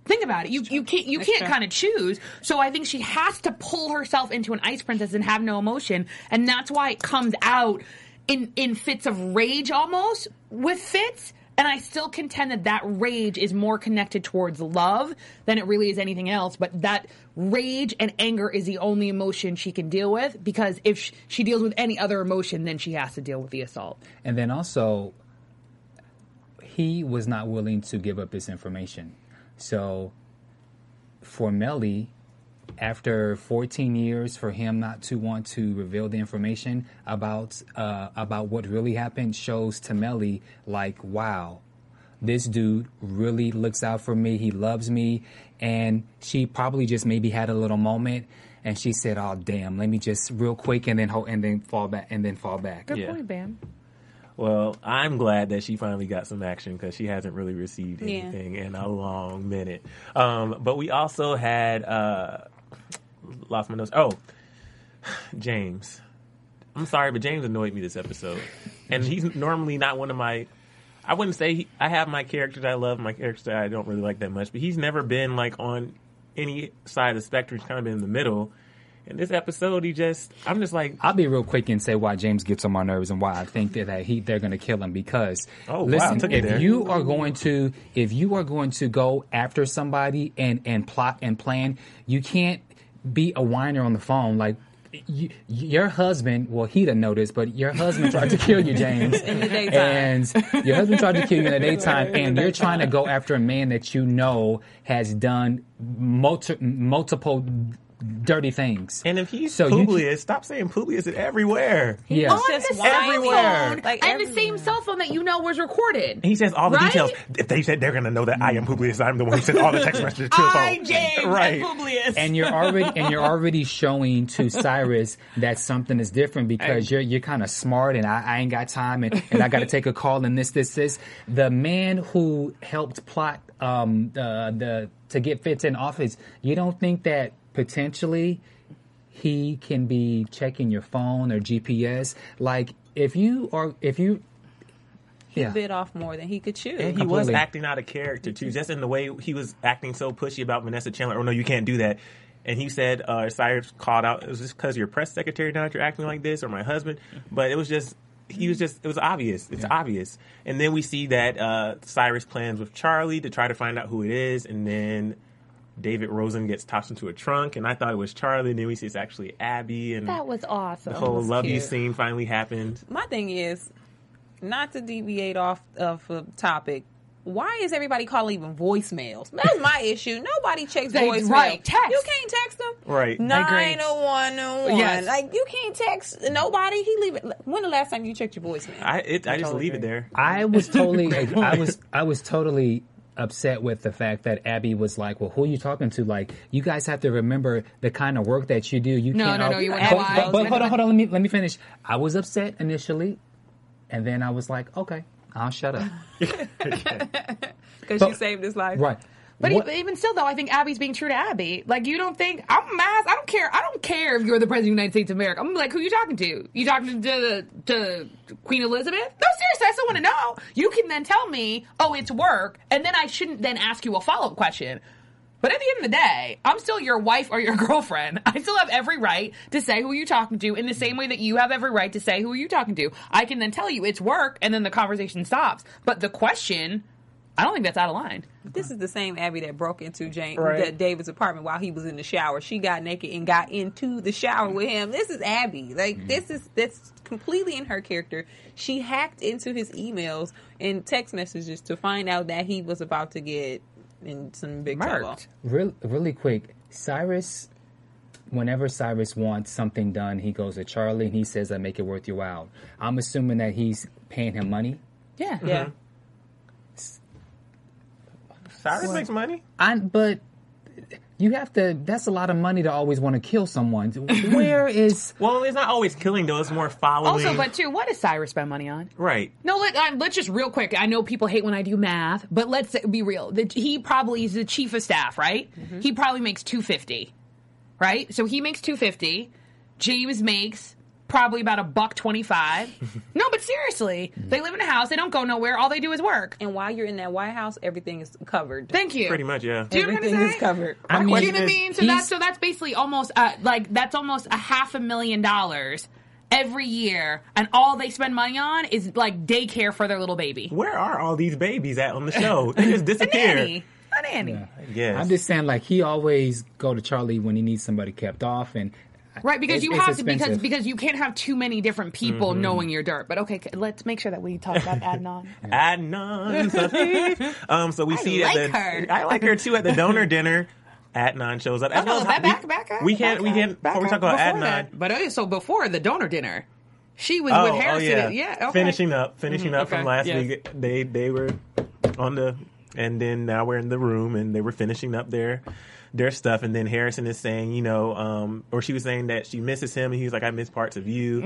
Think about it. You you can't you can't kind of choose. So I think she has to pull herself into an ice princess and have no emotion, and that's why it comes out in in fits of rage almost with Fitz. And I still contend that that rage is more connected towards love than it really is anything else. But that rage and anger is the only emotion she can deal with because if sh- she deals with any other emotion, then she has to deal with the assault. And then also, he was not willing to give up his information. So, for Mellie, after 14 years, for him not to want to reveal the information about uh, about what really happened shows to Mellie like, wow, this dude really looks out for me. He loves me, and she probably just maybe had a little moment. And she said, "Oh damn, let me just real quick and then ho- and then fall back and then fall back." Good Yeah. point, Bam. Well, I'm glad that she finally got some action because she hasn't really received Yeah. anything in a long minute. Um, but we also had uh, lost my notes. Oh, James. I'm sorry, but James annoyed me this episode, and he's normally not one of my I wouldn't say he, I have my characters I love, my characters I don't really like that much, but he's never been like on any side of the spectrum. He's kind of been in the middle. In this episode, he just, I'm just like, I'll be real quick and say why James gets on my nerves and why I think that, that he they're going to kill him because Oh, wow, listen, took it if you are going to if you are going to go after somebody and and plot and plan, you can't be a whiner on the phone like. You, your husband, well, he didn't know this, but your husband tried to kill you, James. In the daytime. And your husband tried to kill you in the daytime, and you're trying to go after a man that you know has done multi- multiple dirty things. and if he's So you- Publius, stop saying Publius it everywhere. Yeah. On just the same Everywhere. phone, Like and the same cell phone that you know was recorded. He says all the Right? details. If they said they're going to know that I am Publius, I'm the one who sent all the text messages to the phone. I, James, right. and Publius. and you're already and you're already showing to Cyrus that something is different because you're you're kind of smart and I, I ain't got time and, and I got to take a call and this this this. The man who helped plot um the the to get Fitz in office, you don't think that potentially he can be checking your phone or GPS? Like if you are if you He yeah. bit off more than he could chew. And he was acting out of character too, just in the way he was acting so pushy about Vanessa Chandler. Oh no, you can't do that. And he said, uh, Cyrus called out, it was just because your press secretary now that you're acting like this, or my husband. But it was just, he was just, it was obvious. It's obvious. And then we see that uh, Cyrus plans with Charlie to try to find out who it is. And then David Rosen gets tossed into a trunk. And I thought it was Charlie. And then we see it's actually Abby. And that was awesome. the whole was love you scene finally happened. My thing is, not to deviate off of the topic. Why is everybody calling even voicemails? That's my issue. Nobody checks They- voicemails. right, text. You can't text them. Right. I Nine oh one oh one. Yes. Like you can't text nobody. He leave it. When the last time you checked your voicemail? I, it, I just totally leave it there. I was totally, I was, I was totally upset with the fact that Abby was like, "Well, who are you talking to? Like, you guys have to remember the kind of work that you do. You No, can't." no, no, al- you were but, not but, but hold on, hold on. Let me let me finish. I was upset initially, and then I was like, "Okay, I'll shut up." Because you saved his life. right. But What- even, still, though, I think Abby's being true to Abby. Like, you don't think I'm mass. I don't care. I don't care if you're the president of the United States of America. I'm like, who you talking to? You talking to to Queen Elizabeth? No, seriously, I still want to know. You can then tell me, oh, it's work, and then I shouldn't then ask you a follow up question. But at the end of the day, I'm still your wife or your girlfriend. I still have every right to say who you're talking to in the same way that you have every right to say who are you talking to. I can then tell you it's work, and then the conversation stops. But the question, I don't think that's out of line. This is the same Abby that broke into Jane Right. that David's apartment while he was in the shower. She got naked and got into the shower with him. This is Abby. Like mm. this is that's completely in her character. She hacked into his emails and text messages to find out that he was about to get in some big trouble. Murked. Real, really quick, Cyrus. Whenever Cyrus wants something done, he goes to Charlie and he says, "I make it worth your while." I'm assuming that he's paying him money. Yeah. Yeah. Mm-hmm. Cyrus makes money. I but you have to. That's a lot of money to always want to kill someone. Where is? Well, it's not always killing though. It's more following. Also, but too, what does Cyrus spend money on? right. No, let, uh, let's just real quick. I know people hate when I do math, but let's be real. The, he probably is the chief of staff, right? He probably makes two fifty, right? So he makes two fifty. James makes probably about a buck twenty five. no, but seriously, they live in a house. They don't go nowhere. All they do is work. And while you're in that White House, everything is covered. Thank you. Pretty much, yeah. Do you know what I'm everything is saying? covered. I mean, You know what I mean? So that's so that's basically almost uh, like that's almost a half a million dollars every year, and all they spend money on is like daycare for their little baby. Where are all these babies at on the show? They just A disappear. nanny, a nanny. Yes. I'm just saying, like he always go to Charlie when he needs somebody kept off, and Right, because it's- you have to because because you can't have too many different people Mm-hmm. knowing your dirt. But okay, let's make sure that we talk about Adnan. Adnan Salif. Um, so we see like at the, her. I like her too at the donor dinner. Adnan shows up. As well no, as back, we- back, back, back, We can't. We can't. back Before we talk about Before Adnan. that- But okay, so before the donor dinner, she was Oh, with oh Harrison. yeah. yeah, okay. Finishing up. Finishing up okay, from last yes. week. They they were on the, and then now we're in the room, and they were finishing up their their stuff, and then Harrison is saying, you know, um, or she was saying that she misses him, and he was like, I miss parts of you,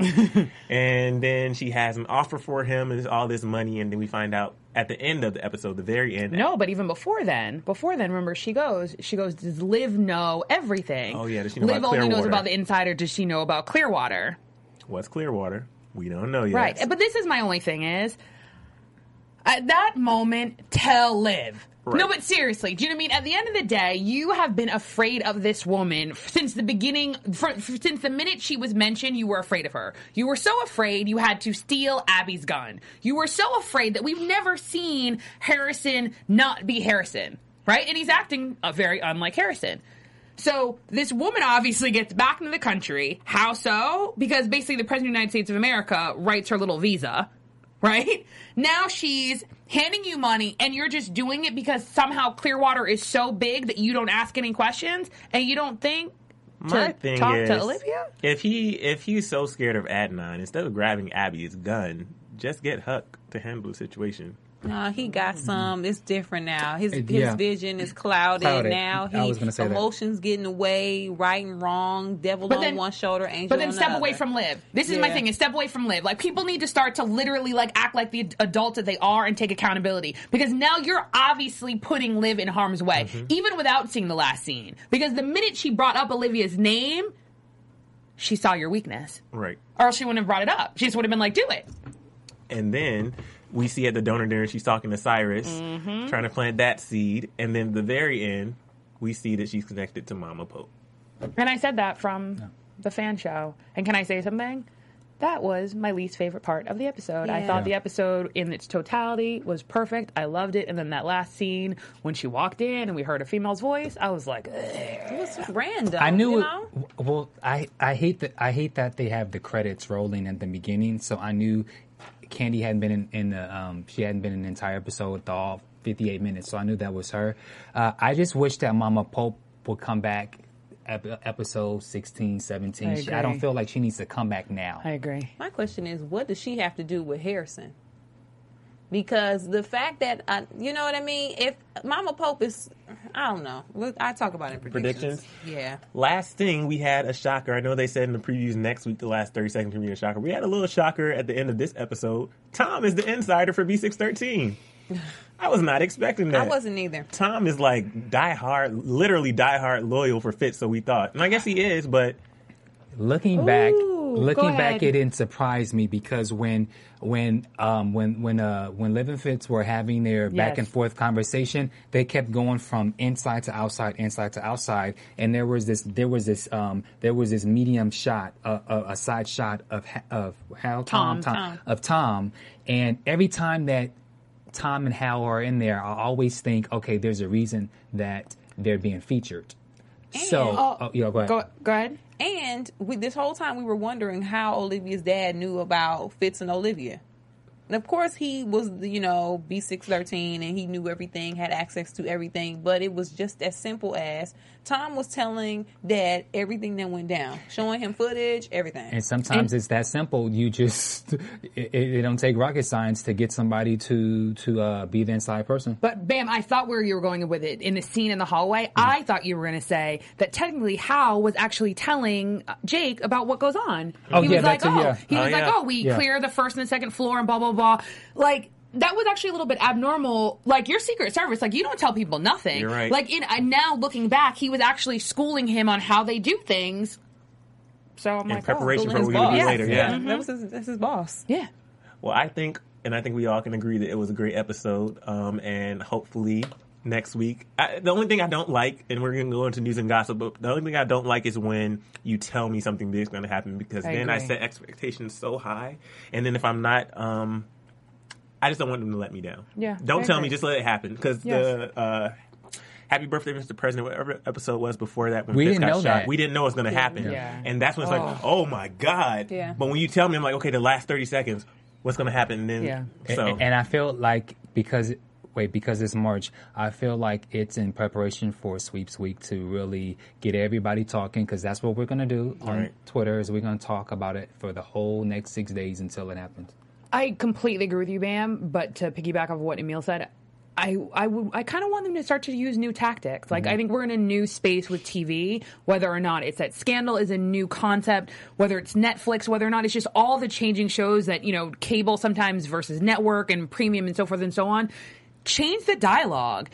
and then she has an offer for him, and it's all this money, and then we find out at the end of the episode, the very end. No, but even before then, before then, remember she goes, she goes, does Liv know everything? Oh, yeah, does she know Liv about only knows about the insider. Does she know about Clearwater? What's Clearwater? We don't know yet. Right. But this is my only thing is At that moment, tell Liv. Right. No, but seriously, do you know what I mean? At the end of the day, you have been afraid of this woman since the beginning, fr- f- since the minute she was mentioned, you were afraid of her. You were so afraid you had to steal Abby's gun. You were so afraid that we've never seen Harrison not be Harrison, right? And he's acting uh, very unlike Harrison. So this woman obviously gets back into the country. How so? Because basically the President of the United States of America writes her little visa, right? Now she's handing you money and you're just doing it because somehow Clearwater is so big that you don't ask any questions and you don't think My to thing talk is, to Olivia? if he if he's so scared of Adnan, instead of grabbing Abby's gun, just get Huck to handle the situation. No, he got some. It's different now. His Uh, his vision is clouded, Clouded. now. I He was gonna say that. emotions getting away, right and wrong, devil But on then- one shoulder, angel But then on step the away other. from Liv. This is my thing: is step away from Liv. Like people need to start to literally like act like the adults that they are and take accountability. Because now you're obviously putting Liv in harm's way, Mm-hmm. even without seeing the last scene. Because the minute she brought up Olivia's name, she saw your weakness, Right. or else she wouldn't have brought it up. She just would have been like, "Do it." And then we see at the donor dinner she's talking to Cyrus, Mm-hmm. trying to plant that seed. And then the very end, we see that she's connected to Mama Pope. And I said that from the fan show. And can I say something? That was my least favorite part of the episode. I Yeah. thought the episode in its totality was perfect. I loved it. And then that last scene when she walked in and we heard a female's voice, I was like, Ugh. It was random. I knew you it. Well, I I hate that I hate that they have the credits rolling at the beginning. So I knew Candy hadn't been in, in the um she hadn't been in the entire episode the all 58 minutes. So I knew that was her. Uh, I just wish that Mama Pope would come back. ep- Episode 16, 17. I She- I don't feel like she needs to come back now. I agree. My question is, what does she have to do with Harrison? Because the fact that I, you know what I mean. If Mama Pope is, I don't know. I talk about it in predictions. Yeah. Last thing, we had a shocker. I know they said in the previews next week, the last 30 seconds, we a shocker. We had a little shocker at the end of this episode. Tom is the insider for B613. I was not expecting that. I wasn't either. Tom is like die hard, literally die hard loyal for Fitz, so we thought. And I guess he is, but Looking back, Ooh, go looking back, it didn't surprise me because when when um when when uh when Liv and Fitz were having their back and forth conversation, they kept going from inside to outside, inside to outside, and there was this there was this um there was this medium shot, uh, a, a side shot of of Hal Tom, Tom. of Tom, and every time that Tom and Hal are in there, I always think, okay, there's a reason that they're being featured. So, Oh, oh, yeah, go ahead. Go, go ahead. And we, this whole time we were wondering how Olivia's dad knew about Fitz and Olivia. And of course, he was, you know, B613 and he knew everything, had access to everything, but it was just as simple as Tom was telling dad everything that went down, showing him footage, everything. And sometimes it's that simple. You just it, it don't take rocket science to get somebody to to uh, be the inside person. But Bam, I thought where you were going with it in the scene in the hallway. I thought you were going to say that technically Hal was actually telling uh, Jake about what goes on. Oh, he yeah, was like, that too, oh, yeah. he Oh, was like, yeah. oh, we Yeah. clear the first and the second floor and blah blah blah. Like that was actually a little bit abnormal. Like your Secret Service, like you don't tell people nothing. You're right. Like in uh, now looking back, he was actually schooling him on how they do things. So I'm in like, preparation oh, for what we're going to do boss. later. Yeah. That was his, that's his boss. yeah. Well, I think, and I think we all can agree that it was a great episode. Um, and hopefully next week, I, the only thing I don't like, and we're going to go into news and gossip, but the only thing I don't like is when you tell me something big is going to happen because I then I set expectations so high, and then if I'm not, um, I just don't want them to let me down. Yeah, Don't tell me, just let it happen because Yes. the. Uh, Happy birthday, Mr. President. Whatever episode was before that, when We Fitz didn't got know shot, that. we didn't know it was going to happen, Yeah. and that's when it's like, oh my god. Yeah. But when you tell me, I'm like, okay, the last thirty seconds, what's going to happen? And then, Yeah. so And, and I feel like because wait because it's March, I feel like it's in preparation for Sweeps Week to really get everybody talking because that's what we're gonna do on Right. Twitter. Is we're gonna talk about it for the whole next six days until it happens. I completely agree with you, Bam. But to piggyback off what Emil said, I I would I kind of want them to start to use new tactics. Like mm-hmm. I think we're in a new space with TV, whether or not it's that Scandal is a new concept, whether it's Netflix, whether or not it's just all the changing shows that you know cable sometimes versus network and premium and so forth and so on. Change the dialogue.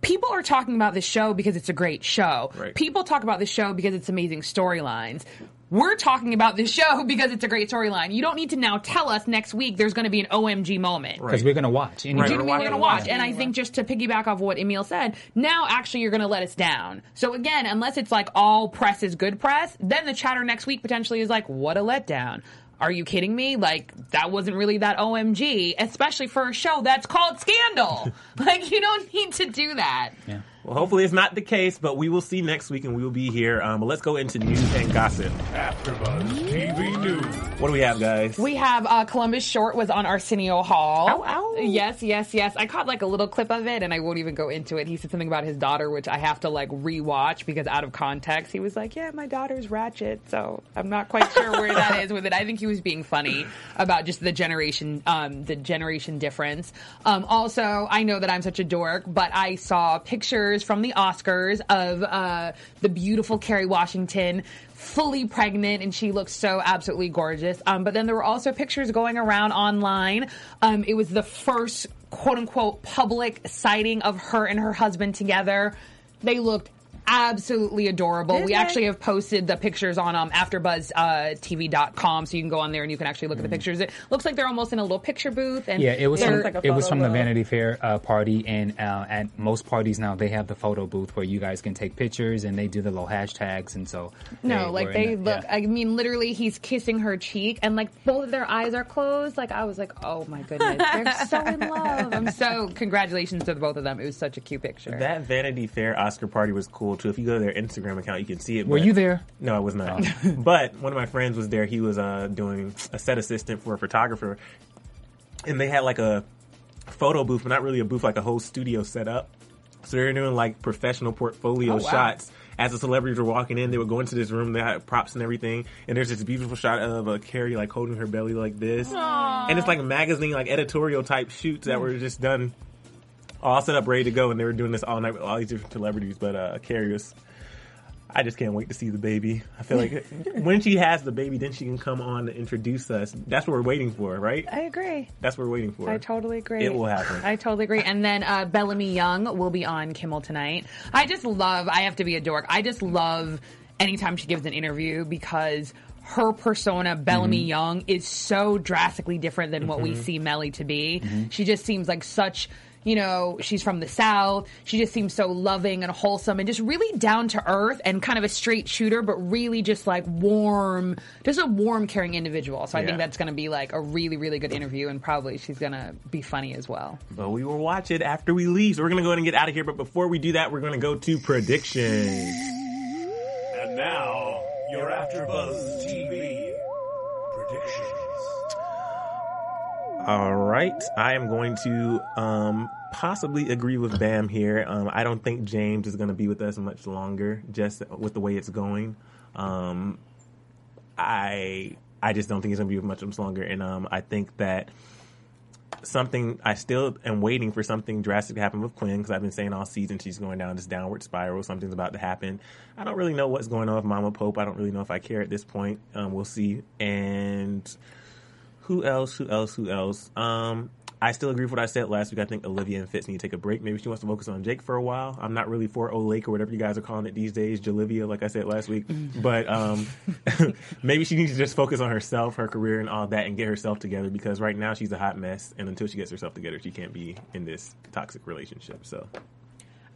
People are talking about this show because it's a great show. Right. People talk about this show because it's amazing storylines. We're talking about this show because it's a great storyline. You don't need to now tell us next week there's going to be an OMG moment. because we're gonna watch. Anyway. Right, we're what I mean? We're gonna it. watch, and I think just to piggyback off what Emil said, now actually you're gonna let us down. So again, unless it's like all press is good press, then the chatter next week potentially is like, what a letdown. Are you kidding me? Like that wasn't really that OMG, especially for a show that's called Scandal. like you don't need to do that. Yeah. Well, hopefully it's not the case, but we will see next week, and we will be here. Um, but let's go into news and gossip. AfterBuzz TV News. What do we have, guys? We have uh, Columbus Short was on Arsenio Hall. Ow, ow. Yes, yes, yes. I caught like a little clip of it, and I won't even go into it. He said something about his daughter, which I have to like rewatch because out of context, he was like, "Yeah, my daughter's Ratchet," so I'm not quite sure where that is with it. I think he was being funny about just the generation, um, the generation difference. Um, also, I know that I'm such a dork, but I saw pictures from the Oscars of uh, the beautiful Kerry Washington fully pregnant and she looks so absolutely gorgeous. Um, but then there were also pictures going around online. Um, it was the first quote unquote public sighting of her and her husband together. They looked absolutely adorable. we they? actually have posted the pictures on um, AfterBuzzTV.com, so you can go on there and you can actually look at the pictures. It looks like they're almost in a little picture booth. And Yeah, it was from, like a it was photo from the. Vanity Fair uh, party, and uh, at most parties now they have the photo booth where you guys can take pictures, and they do the little hashtags, and so No, were like they the- look. yeah. I mean, literally, he's kissing her cheek, and like both of their eyes are closed. Like I was like, oh my goodness, they're so in love. I'm so congratulations to the both of them. It was such a cute picture. That Vanity Fair Oscar party was cool too. If you go to their Instagram account, you can see it. Were you there? No, I was not. but one of my friends was there. He was uh, doing a set assistant for a photographer, and they had like a photo booth, but not really a booth, like a whole studio set up. So they were doing like professional portfolio Oh, wow. shots. As the celebrities were walking in, they would go into this room. They had props and everything, and there's this beautiful shot of uh, Kerry like holding her belly like this, and it's like magazine, like editorial type shoots that were just done, all set up, ready to go, and they were doing this all night with all these different celebrities. But uh, Kerry was I just can't wait to see the baby. I feel like when she has the baby, then she can come on to introduce us. That's what we're waiting for, right? I agree. That's what we're waiting for. I totally agree. It will happen. I totally agree. And then uh, Bellamy Young will be on Kimmel tonight. I just love. I have to be a dork. I just love anytime she gives an interview because her persona, Bellamy Mm-hmm. Young, is so drastically different than what we see Mellie to be. She just seems like such. You know, she's from the South. She just seems so loving and wholesome and just really down to earth and kind of a straight shooter, but really just like warm, just a warm, caring individual. So I Yeah. think that's going to be like a really, really good interview, and probably she's going to be funny as well. But we will watch it after we leave. So we're going to go ahead and get out of here. But before we do that, we're going to go to predictions. And now, you're AfterBuzz TV predictions. All right. I am going to um, possibly agree with Bam here. Um, I don't think James is going to be with us much longer, just with the way it's going. Um, I I just don't think he's going to be with much longer, and um, I think that something I still am waiting for something drastic to happen with Quinn because I've been saying all season she's going down this downward spiral. Something's about to happen. I don't really know what's going on with Mama Pope. I don't really know if I care at this point. Um, we'll see. And who else? Who else? Who else? Um, I still agree with what I said last week. I think Olivia and Fitz need to take a break. Maybe she wants to focus on Jake for a while. I'm not really for Olake or whatever you guys are calling it these days, Jalivia, like I said last week. But um, maybe she needs to just focus on herself, her career, and all that, and get herself together because right now she's a hot mess. And until she gets herself together, she can't be in this toxic relationship. So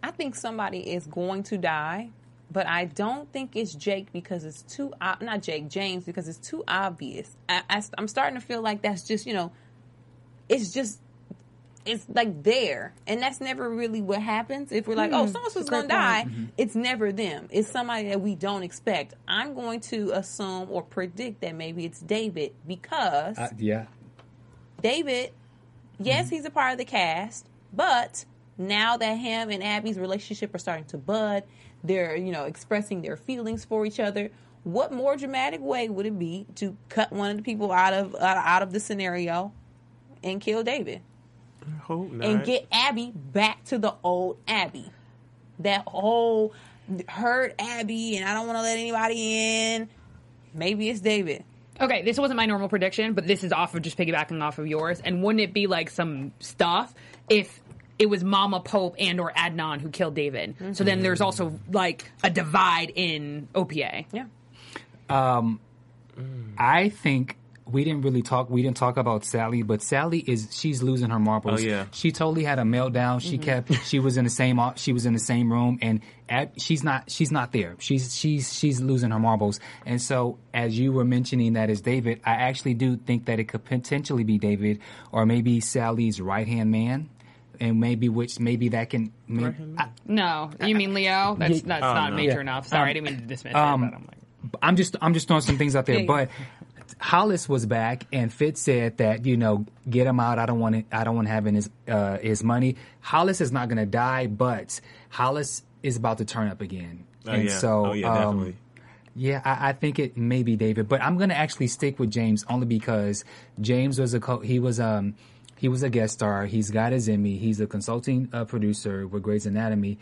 I think somebody is going to die, but I don't think it's Jake because it's too not Jake James because it's too obvious. I, I, am starting to feel like that's just you know, it's just it's like there, and that's never really what happens. If we're like, oh, someone's going to die, mm-hmm. it's never them. It's somebody that we don't expect. I'm going to assume or predict that maybe it's David because Uh, yeah. David, yes, mm-hmm. he's a part of the cast, but now that him and Abby's relationship are starting to bud, they're, you know, expressing their feelings for each other. What more dramatic way would it be to cut one of the people out of out, out of the scenario and kill David hope not. and get Abby back to the old Abby? That whole hurt Abby and I don't want to let anybody in. Maybe it's David. Okay, this wasn't my normal prediction, but this is off of just piggybacking off of yours. And wouldn't it be like some stuff if it was Mama Pope and or Adnan who killed David? So then there's also like a divide in OPA. Yeah. Um, I think we didn't really talk. We didn't talk about Sally, but Sally is she's losing her marbles. Oh, yeah. she totally had a meltdown. She kept. She was in the same. She was in the same room, and at, she's not. She's not there. She's she's she's losing her marbles. And so, as you were mentioning that is David, I actually do think that it could potentially be David, or maybe Sally's right hand man. And maybe which maybe that can maybe, No, you mean Leo? That's that's Oh, not no. major Yeah. enough. Sorry, Um, I didn't mean to dismiss um, it. But I'm like, I'm just I'm just throwing some things out there, but Hollis was back, and Fitz said that you know get him out. I don't want it. I don't want having his uh, his money. Hollis is not going to die, but Hollis is about to turn up again, Oh, and yeah. so oh, yeah, um, definitely. yeah, I, I think it may be David, but I'm gonna actually stick with James only because James was a co- he was um he was a guest star. He's got his Emmy. He's a consulting uh, producer with Grey's Anatomy.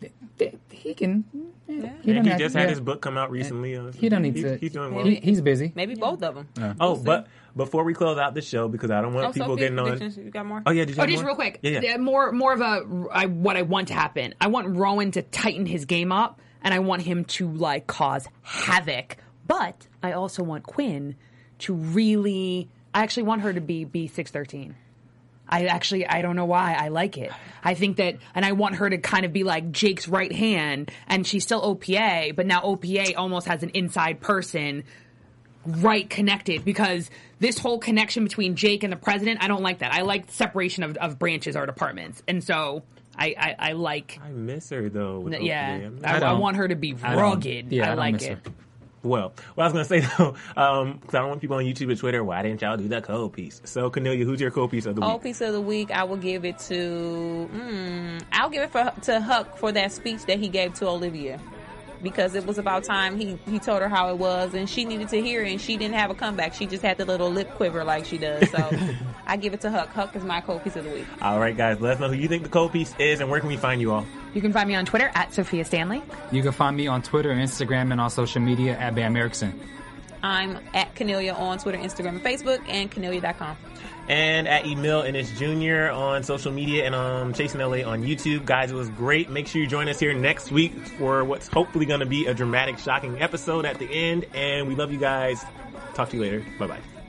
Th- th- He can. He, And he have- just had yeah. his book come out recently. uh, He don't need he's, to. He's doing well. He, he's busy. Maybe both of them. oh, but before we close out the show, because I don't want Oh, people Sophia getting on. You got more? Oh yeah, did you Oh, have just more? real quick. Yeah, yeah. More, more of a I, what I want to happen. I want Rowan to tighten his game up, and I want him to like cause havoc. But I also want Quinn to really. I actually want her to be B six thirteen. I actually I don't know why I like it. I think that, and I want her to kind of be like Jake's right hand, and she's still OPA, but now OPA almost has an inside person right connected because this whole connection between Jake and the president, I don't like that. I like separation of, of branches or departments, and so I I, I like. I miss her though. with Yeah, OPM. I, I want her to be I rugged. Yeah, I I, like it. her. Well, what I was gonna say though, um, because I don't want people on YouTube and Twitter. Why didn't y'all do that cold piece? So, Cornelia, who's your cold piece of the week? piece of the week, I will give it to. Mm, I'll give it for to Huck for that speech that he gave to Olivia, because it was about time he he told her how it was, and she needed to hear it, and she didn't have a comeback. She just had the little lip quiver like she does. So, I give it to Huck. Huck is my cold piece of the week. All right, guys, let us know who you think the cold piece is, and where can we find you all? You can find me on Twitter at Sophia Stanley. You can find me on Twitter, Instagram, and on social media at Bam Erickson. I'm at Canelia on Twitter, Instagram, and Facebook, and Canelia.com. and at Emil Ennis Jr. on social media and on Chasing LA on YouTube. Guys, it was great. Make sure you join us here next week for what's hopefully going to be a dramatic, shocking episode at the end. And we love you guys. Talk to you later. Bye bye.